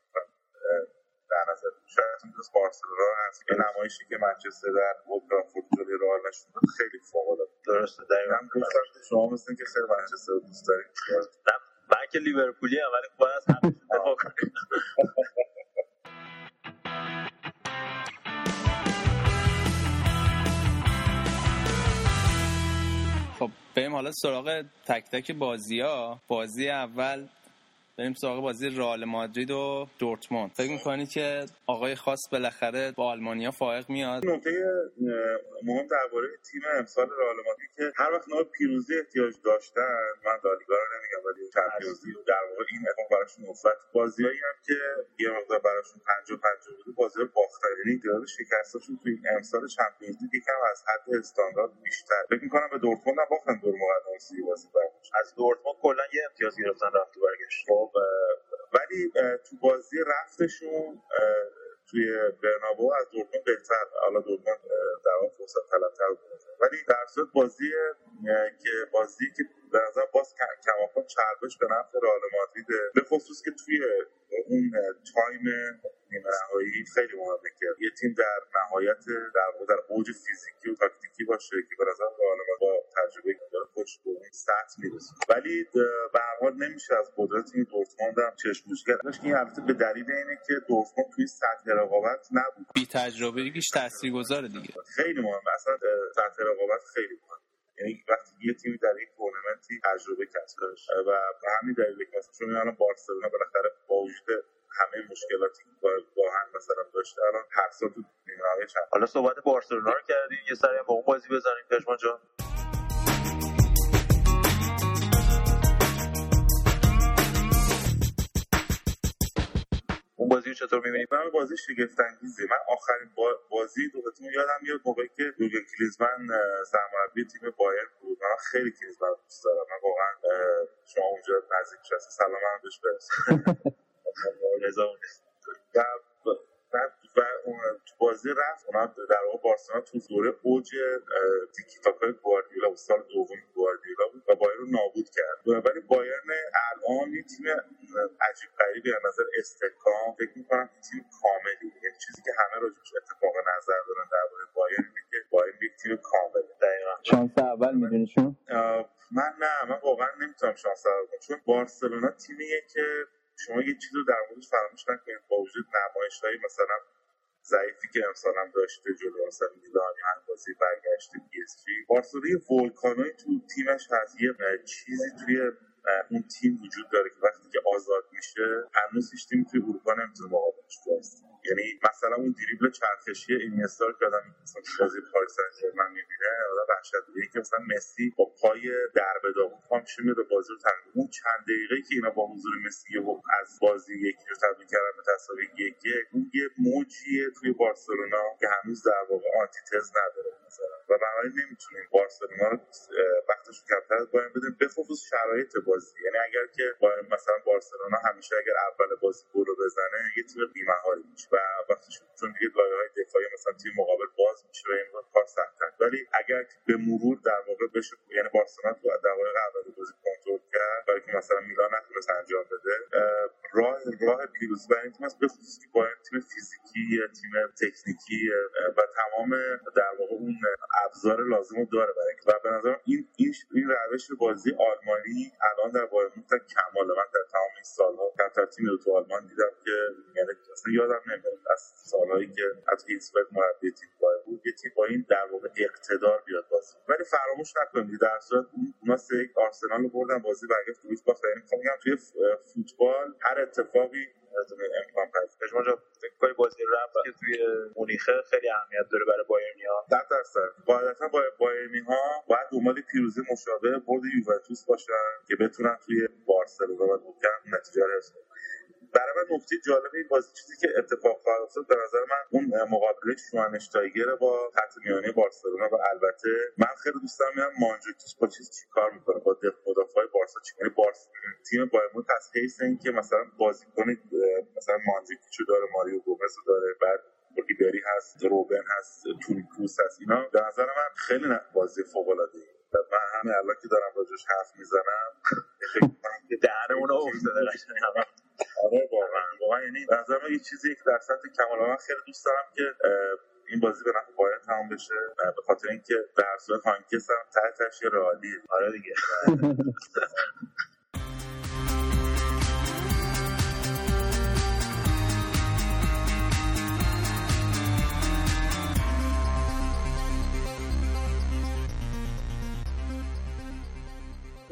در نظر. شاید می‌تونست بارسلونا رو حذف کنه نمایشی که منچستر در اولترافورد جلوی رئال نشون داد خیلی فوق‌العاده بود. درسته دقیقاً من گفتم که شما مثل اینکه خیلی منچستر رو دوست دارید من که لیورپولی هم ولی باید از همه دفاع کنیم خب بریم حالا سراغ تک تک بازی ها بازی اول بریم سراغ بازی رئال مادرید و دورتموند. فکر می‌کنید که آقای خاص بالاخره با آلمانیا فائق میاد؟ نکته مهم درباره تیم امسال رئال مادرید که هر وقت به پیروزی احتیاج داشتن من لالیگا رو نمیگم ولی چمپیونز لیگ در واقع این اتفاق براشون افتاد بازیایی هم که یه مقدار براشون 50 50 بوده بازی باختن. یعنی تعداد شکستاشون توی این امسال چمپیونز لیگ یکم از حد استاندارد بیشتر. فکر می‌کنم به دورتموند هم باختن دور مقدمه سی بازی برگشت. از دورتموند کلا یه امتیاز گرفتن رفت و برگشت. خب. ولی اه، تو بازی رفتشون توی برنابو از دورتموند بهتر حالا دورتموند در واقع فرصت طلبتر ولی در صورت بازی که بازی که به نظر باز کم- کماکان چربش به نفع رئال مادرید به خصوص که توی اون تایم نیمه نهایی خیلی مهمه که یه تیم در نهایت در در اوج فیزیکی و باشه که به نظر با تجربه که داره خودش به اون سطح می‌رسه. ولی به هر حال نمیشه از قدرت این دورتموند هم چشم‌پوشی کرد. این البته به دلیل اینه که دورتموند توی سطح رقابت نبود. بی تجربگیش تاثیرگذاره دیگه. خیلی مهمه. اصلا سطح رقابت خیلی مهمه. یعنی وقتی یه تیمی در یک تورنمنتی تجربه کسب و به همین دلیل که چون الان بارسلونا بالاخره با وجود همه مشکلاتی که با گاهن مثلا داشته الان هر سال چند حالا صحبت بارسلونا رو کردیم یه سری با اون بازی بزنیم پژمان جان. اون بازی رو چطور می‌بینی؟ من بازی شگفت انگیزی من آخرین با- بازی دو تیم یادم میاد موقعی که یورگن کلیزمن سرمربی تیم بایرن بود. من خیلی کلیزمن دوست دارم. من واقعا شما اونجا نزدیک شد سلام هم بهش و بعد و اون تو بازی رفت اونا در واقع بارسلونا تو دوره اوج تیکی تاکای گواردیولا بود سال دوم گواردیولا بود و بایرن رو نابود کرد. ولی بایرن الان یه تیم عجیب غریبی از نظر استحکام فکر می‌کنم تیم کاملی. یعنی چیزی که همه راجبش اتفاق نظر دارن درباره بایرن اینه که بایرن یک تیم کامله. دقیقا. شانس اول می‌دونی چون آه، من نه من واقعا نمی‌تونم شانس رو کنم چون بارسلونا تیمیه که شما یه چیز رو در موردش فراموش نکنید. با وجود نمایش مثلا ضعیفی که امسال هم داشته جلو مثلا میلان هر بازی برگشته پی اس جی. بارسلونا ولکانوی تو تیمش هست. یه چیزی توی اون تیم وجود داره که وقتی که آزاد میشه هنوز هیچ تیم توی اروپا نمی‌تونه مقابلش یعنی مثلا اون دریبل چرخشی اینیستا که آدم مثلا بازی پاریس سن ژرمن می‌بینه آدم وحشت که مثلا مسی با پای در به داغون پا میشه میره بازی رو تمرین اون چند دقیقه که اینا با حضور مسی از بازی یکی رو تبدیل کردن به تساوی یک یک اون یه موجیه توی بارسلونا که هنوز در واقع آنتیتز نداره مثلا. و بنابراین نمی‌تونیم بارسلونا رو وقتش کمتر از بایرن بدیم به خصوص شرایط بازی. یعنی اگر که مثلا بارسلونا همیشه اگر اول بازی گل رو بزنه یه تیم بی‌مهاری میشه. و وقتی چون دیگه لایه های دفاعی مثلا تیم مقابل باز میشه و این کار سخت‌تر. ولی اگر به مرور در واقع بشه یعنی بارسلونا تو دقایق اول بازی کنترل کرد برای که مثلا میلان نتونست انجام بده اه، راه راه پیروزی برای این تیم است به خصوص که باید تیم فیزیکی تیم تکنیکی و تمام در واقع اون ابزار لازم رو داره برای و به نظرم این این این روش بازی آلمانی الان در بایر در کمال من در تمام این سالها کمتر تیم رو تو آلمان دیدم که یعنی اصلا یادم نمیاد. از سالهایی که از هیتسبرگ مربی تیم بایر بود یه تیم با این در واقع اقتدار بیاد بازی ولی فراموش نکنید در صورت اون- اونا سه یک آرسنال رو بردن بازی برگشت دویش باخت یعنی می‌خوام بگم توی فوتبال هر اتفاقی امکان پذیر جان فکر بازی رفت که توی مونیخه خیلی اهمیت داره برای بایرنیا صد درصد. قاعدتا با بایرنی ها باید دنبال پیروزی مشابه برد یوونتوس باشن که بتونن توی بارسلونا و نوکم نتیجه رو. برای من نکته جالب این بازی چیزی که اتفاق خواهد افتاد به نظر من اون مقابله شوانشتایگر با خط میانی بارسلونا و البته من خیلی دوست دارم ببینم مانجوکیچ با چیز چیکار می‌کنه با مدافع بارسا چی یعنی بارس تیم بایر مونیخ از حیث اینکه مثلا بازیکن مثلا مانجوکیچ داره ماریو گومز داره بعد ریبری هست روبن هست تونی کروس هست اینا به نظر من خیلی بازی فوق العاده من همین الان که دارم راجعش حرف می‌زنم فکر می‌کنم که دهنمون افتاده قشنگ همه. آره واقعا. واقعا یعنی به نظر من یه چیزی که در سطح کمال من خیلی دوست دارم که این بازی به نفع باید تمام بشه. به خاطر اینکه در صورت هانکس هم ته تهش یه رئالیه. آره دیگه.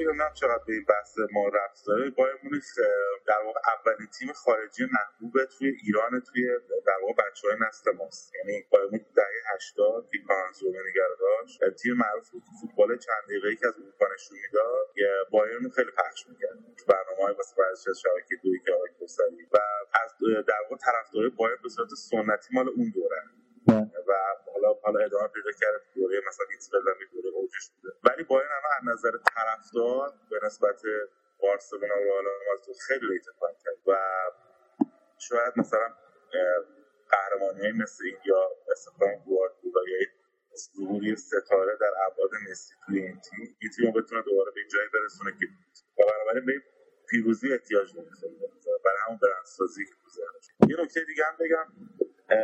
نمی‌دونم چقدر به این بحث ما رفت داره. بایر مونیخ در واقع اولین تیم خارجی محبوب توی ایران توی در واقع بچه های نسل ماست. یعنی بایر مونیخ دهه 80 که کانزومه نگره داشت تیم معروف بود. که فوتبال چند دقیقه‌ای که از اروپا نشون می‌داد. یه بایرن خیلی پخش می‌کرد. تو برنامه‌های واسه ورزش از شبکه دوی که آقای کوسری. و از در واقع طرفدارای بایرن به صورت سنتی مال اون دوره. و حالا حالا ادامه پیدا کرده تو دوره مثلا ایتسفل و دوره اوجش بوده. ولی بایرن هم از نظر طرفدار به نسبت بارسلونا و مادرید خیلی ریت کرد و شاید مثلا قهرمانی مثل این یا فرانک گواردیولا یا این ظهوری ستاره در ابعاد مسی توی این تیم این تیم بتونه دوباره به جایی برسونه که و بنابراین به پیروزی احتیاج داره. برای همون برندسازی که یه نکته دیگه هم بگم.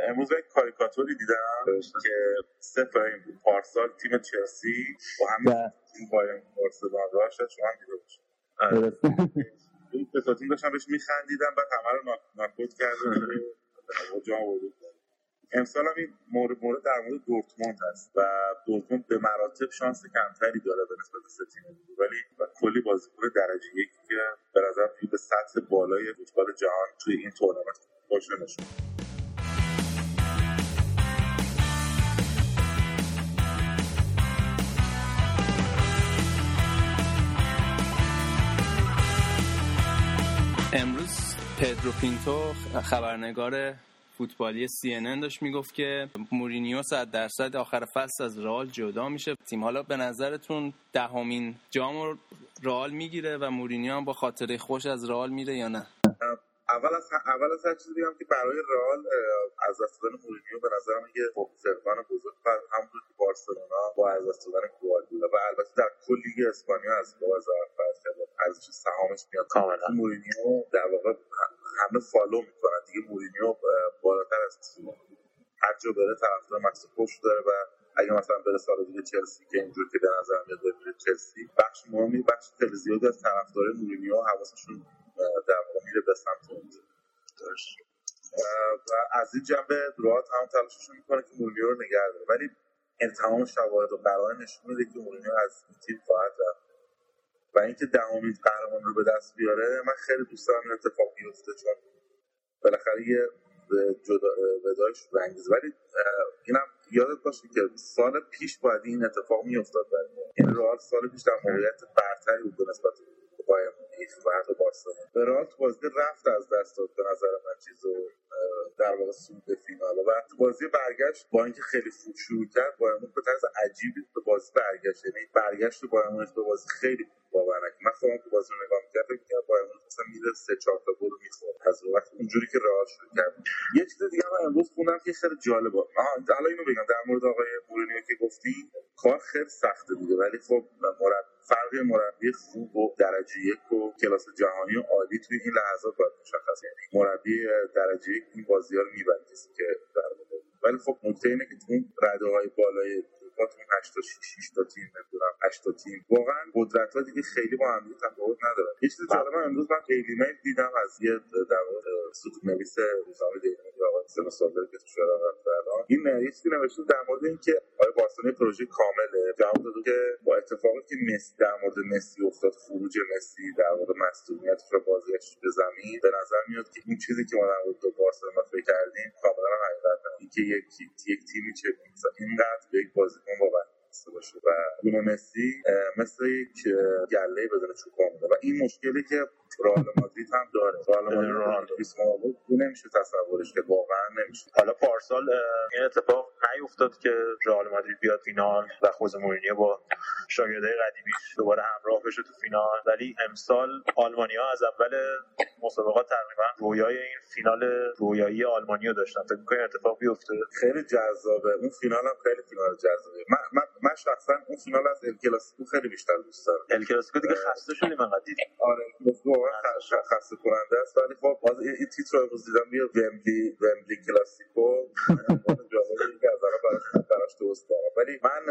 امروز یک کاریکاتوری دیدم که سه فریم بود پارسال تیم چلسی با همین تیم بایرن بارسلونا شد شما هم دیده باشید. این تا تیم داشتن بهش میخندیدن بعد همه رو ناکوت کرده جام ورود امسال هم این مورد, مورد در مورد دورتموند هست و دورتموند به مراتب شانس کمتری داره به نسبت سه تیم ولی و کلی بازیکن درجه یکی که به نظر به سطح بالای فوتبال جهان توی این تورنمنت باشه پدرو پینتو خبرنگار فوتبالی CNN داشت می‌گفت که مورینیو 100 درصد آخر فصل از رئال جدا میشه. تیم حالا به نظرتون دهمین جام رئال می‌گیره و مورینیو هم با خاطره خوش از رئال میره یا نه؟ اول از اول از هر چیزی بگم که برای رئال از دست دادن مورینیو به نظرم یه فقدان بزرگ. فرق همونطور که بارسلونا با از دست دادن گواردیولا. و البته در کل لیگ اسپانیا از با از فرض کرد ارزش سهامش میاد. کاملا. مورینیو در واقع همه follow می‌کنن. دیگه مورینیو بالاتر از هر جا بره طرفدار خاص خودش داره و اگه مثلا بره سال دیگه چلسی که اینجور که به نظر میاد بره چلسی بخش مهمی بخش خیلی زیادی از طرفدارای مورینیو حواسشون در واقع میره به سمت اونجا و از این جنبه رئال هم تلاششون می‌کنه که مورینیو رو نگه داره. ولی این تمام شواهد و قرائن نشون میده که مورینیو از این تیم خواهد رفت. و اینکه دهمین قهرمان رو به دست بیاره من خیلی دوست دارم این اتفاق بیفته چون بالاخره یه جدا ودایش رنگیز ولی اینم یادت باشه که سال پیش باید این اتفاق میافتاد این رئال سال پیش در موقعیت برتری بود به نسبت بایر مونیخ و حتی بارسلونا. تو بازی رفت از دست داد به نظر من چیزو در واقع سود به فینال. و بازی برگشت با اینکه خیلی خوب شروع کرد بایر به طرز عجیبی به بازی برگشت. یعنی برگشت بایر مونیخ به بازی خیلی باور من خودم تو بازی رو نگاه می‌کردم که بایر مونیخ مثلا میره سه چهار تا گل می‌خورد از وقت اونجوری که رئال شروع کرد. یه چیز دیگه من امروز خوندم که خیلی جالبه آها حالا اینو بگم. در مورد آقای مورینیو که گفتی کار خیلی سخته دیگه. ولی خب مربی فرق مربی خوب و درجه یک و کلاس جهانی و عالی توی این لحظات باید مشخص یعنی مربی درجه یک این بازی ها رو می‌بره که در ولی خب نکته اینه که تو رده های بالای تو 8 تا 6 تا تیم 8 تا تیم واقعا قدرت ها دیگه خیلی با هم تفاوت نداره یه چیز جالب امروز من دیلی میل دیدم از یه در واقع ستون نویس روزنامه دیلی میل آقا سن سالدار که تو شهر الان. این یه چیزی نوشته در مورد اینکه آیا بارسلونا پروژه کامله. جواب داد که با اتفاقی که مسی در مورد مسی افتاد خروج مسی در مورد مسئولیتش و بازگشت به زمین به نظر میاد که این چیزی که ما در مورد بارسلونا فکر کردیم کاملا حقیقت اینکه یک یک تیمی چه اینقدر به یک بازیکن واقعا باشه و بدون مسی مثل یک گله بدون چوپان و این مشکلی که رئال مادرید هم داره. رئال مادرید رونالدو. نمیشه تصورش که واقعا نمیشه. حالا پارسال این اتفاق نیفتاد که رئال مادرید بیاد فینال و خوز مورینیو با شاگردای قدیمیش دوباره همراه بشه تو فینال. ولی امسال آلمانیا از اول مسابقات تقریبا رویای این فینال رویایی آلمانیا داشتن. فکر می‌کنی اتفاق بیفته؟ خیلی جذابه. اون فینال هم خیلی فینال جذابه. من, من, من شخصا اون فینال از ال کلاسیکو خیلی بیشتر دوست دارم. ال کلاسیکو دیگه خسته شدیم انقدر دیدیم آره واقعا خسته کننده است ولی خب باز این تیتر رو دیدم یه ومبلی ومبلی کلاسیکو. براش درست دارم ولی من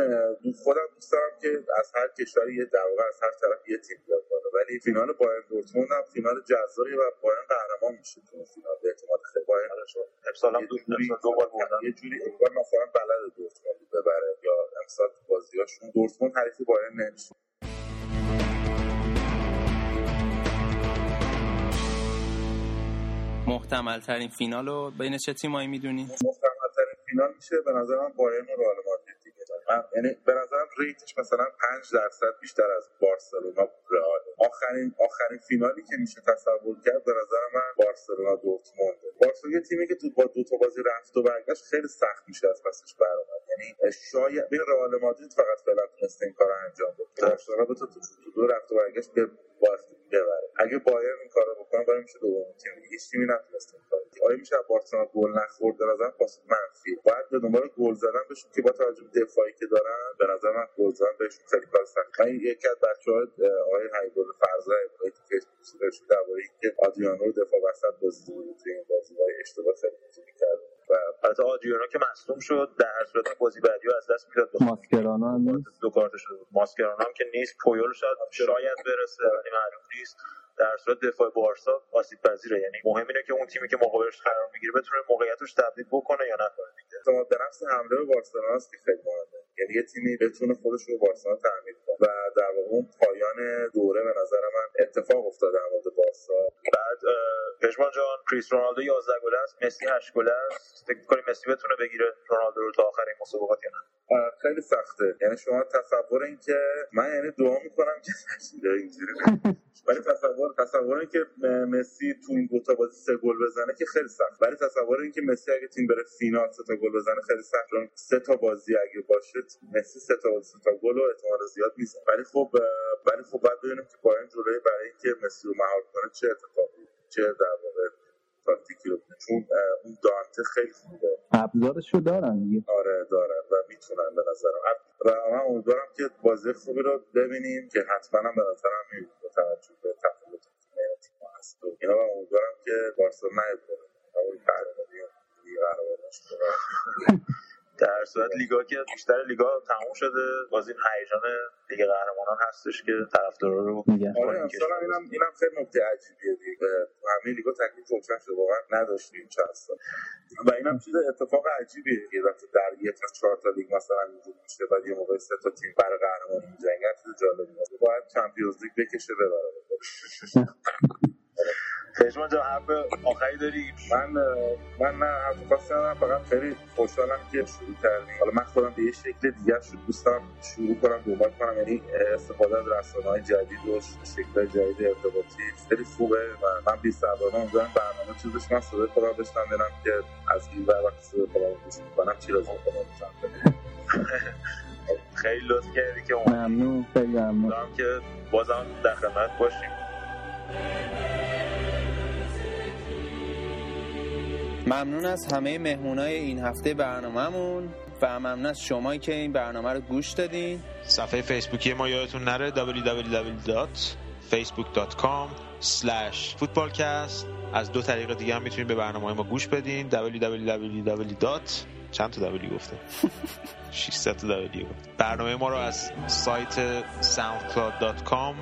خودم دوست دارم که از هر کشوری یه در واقع از هر طرف یه تیم بیاد ولی فینال بایرن دورتموند هم فینال جذابی و بایرن قهرمان میشه تو فینال. به احتمال خیلی بایرن. امسال هم دو بار بردن. یه جوری انگار مثلا بلد دورتموند ببره. یا امسال بازیاشون. دورتموند حریف بایرن نمیشه محتمل ترین فینال رو بین چه تیمایی می‌دونی؟ محتمل ترین فینال میشه. به نظرم بایرن و رئال من یعنی به نظرم ریتش مثلا 5 درصد بیشتر از بارسلونا رئال. آخرین آخرین فینالی که میشه تصور کرد به نظر من بارسلونا دورتموند بارسلونا تیمی که تو با دو تا بازی رفت و برگشت خیلی سخت میشه از پسش برآمد. یعنی شاید بین رئال مادرید فقط فعلا تونسته این کارو انجام بده. بارسلونا دو تا تو دو رفت و برگشت به ببره. اگه بایرن این کارو بکنه باید میشه دومین تیم هیچ تیمی نتونسته این کارو. آیا میشه بارسلونا گل نخورد؟ به نظر پاس منفی. باید به دنبال گل زدن بشیم که با توجه به دفاعی که دارن به نظر من گل زدن بهشون خیلی کار سخت. من یکی از بچه‌ها آقای حیدر فرزا ابراهیمی تو فیسبوک درباره اینکه آدریانو رو دفاع وسط بازی بود توی این بازی اشتباه خیلی کرد. و البته آدریانو که مصدوم شد در هر صورت بازی بعدی از دست می‌داد. ماسکرانو هم نیست. دو کارت شد ماسکرانو هم که نیست پویول شاید شاید برسه ولی معلوم نیست. در صورت دفاع بارسا آسیب پذیره. یعنی مهم اینه که اون تیمی که مقابلش قرار می‌گیره بتونه موقعیتش تبدیل بکنه یا نکنه. دیگه اعتماد به نفس حمله بارسلونا است که خیلی مهمه. یعنی یه تیمی بتونه خودش رو بارسلونا تعمیر کنه. و در واقع اون پایان دوره به نظر من اتفاق افتاده در مورد بارسا. بعد پژمان جان کریس رونالدو 11 گل است. مسی 8 گل است. فکر می‌کنی مسی بتونه بگیره رونالدو رو تا آخر این مسابقات یا نه؟ خیلی سخته. یعنی شما تصور این که من یعنی دعا می‌کنم که اینجوری ولی تصور تصور این که مسی تو این دو تا بازی سه گل بزنه که خیلی سخت. ولی تصور این که مسی اگه تیم بره فینال سه تا گل بزنه خیلی سخت. چون سه تا بازی اگه باشه مسی سه تا سه تا گل و احتمال زیاد می‌زنه ولی خب ولی خب بعد ببینیم که این جلوی برای اینکه مسی رو مهار کنه چه اتفاقی چه در واقع تاکتیکی رو چون اون دانته خیلی خوبه. ابزارش رو دارن دیگه. آره دارن و می‌تونن به نظرم و من امیدوارم که بازی خوبی رو ببینیم که حتما هم به نظرم می‌بینیم. با توجه به تفاوت تیم‌ها هست. و اینا و امیدوارم که بارسلونا نیبره. اون قهرمانی. در صورت لیگا که بیشتر لیگا تموم شده. باز این هیجان لیگ قهرمانان هستش که طرفدارا رو میگن. آره امسال اینم اینم خیلی نکته عجیبیه دیگه. همه لیگا تکلیف روشن شده. واقعا نداشتیم چند سال و اینم چیز اتفاق عجیبیه که وقتی در یک از چهار تا لیگ مثلا اینجوری میشه بعد یه موقع سه تا تیم برای قهرمانی می‌جنگن چیز جالبیه باید چمپیونز لیگ بکشه ببره. پژمان جان حرف آخری داری؟ من من نه حرف خاصی ندارم فقط خیلی خوشحالم که شروع کردیم حالا من خودم به یه شکل دیگه شروع دوست دارم شروع کنم دنبال کنم یعنی استفاده از رسانه‌های جدید و شکل جدید ارتباطی. خیلی خوبه و من بی صبرانه امیدوارم برنامه چیزش من صدای خودم بشنم ببینم که از این ور وقتی صدای خودم رو گوش می‌کنم چی لازم کنم خیلی لطف کردی که ممنون خیلی ممنون. که بازم در خدمت باشیم. ممنون از همه مهمونای این هفته برنامهمون و ممنون از شمایی که این برنامه رو گوش دادین. صفحه فیسبوکی ما یادتون نره www.facebook.com footballcast. از دو طریق دیگه هم می‌تونید به برنامه ما گوش بدین. www. چند تا دبلی گفته 600 تا دبلی گفت برنامه ما رو از سایت soundcloud.com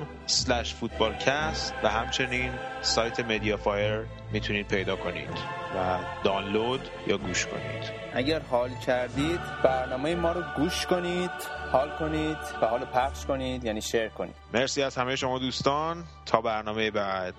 footballcast و همچنین سایت مدیافایر می‌تونید پیدا کنید و دانلود یا گوش کنید. اگر حال کردید برنامه ما رو گوش کنید حال کنید و حال پخش کنید یعنی شیر کنید. مرسی از همه شما دوستان. تا برنامه بعد.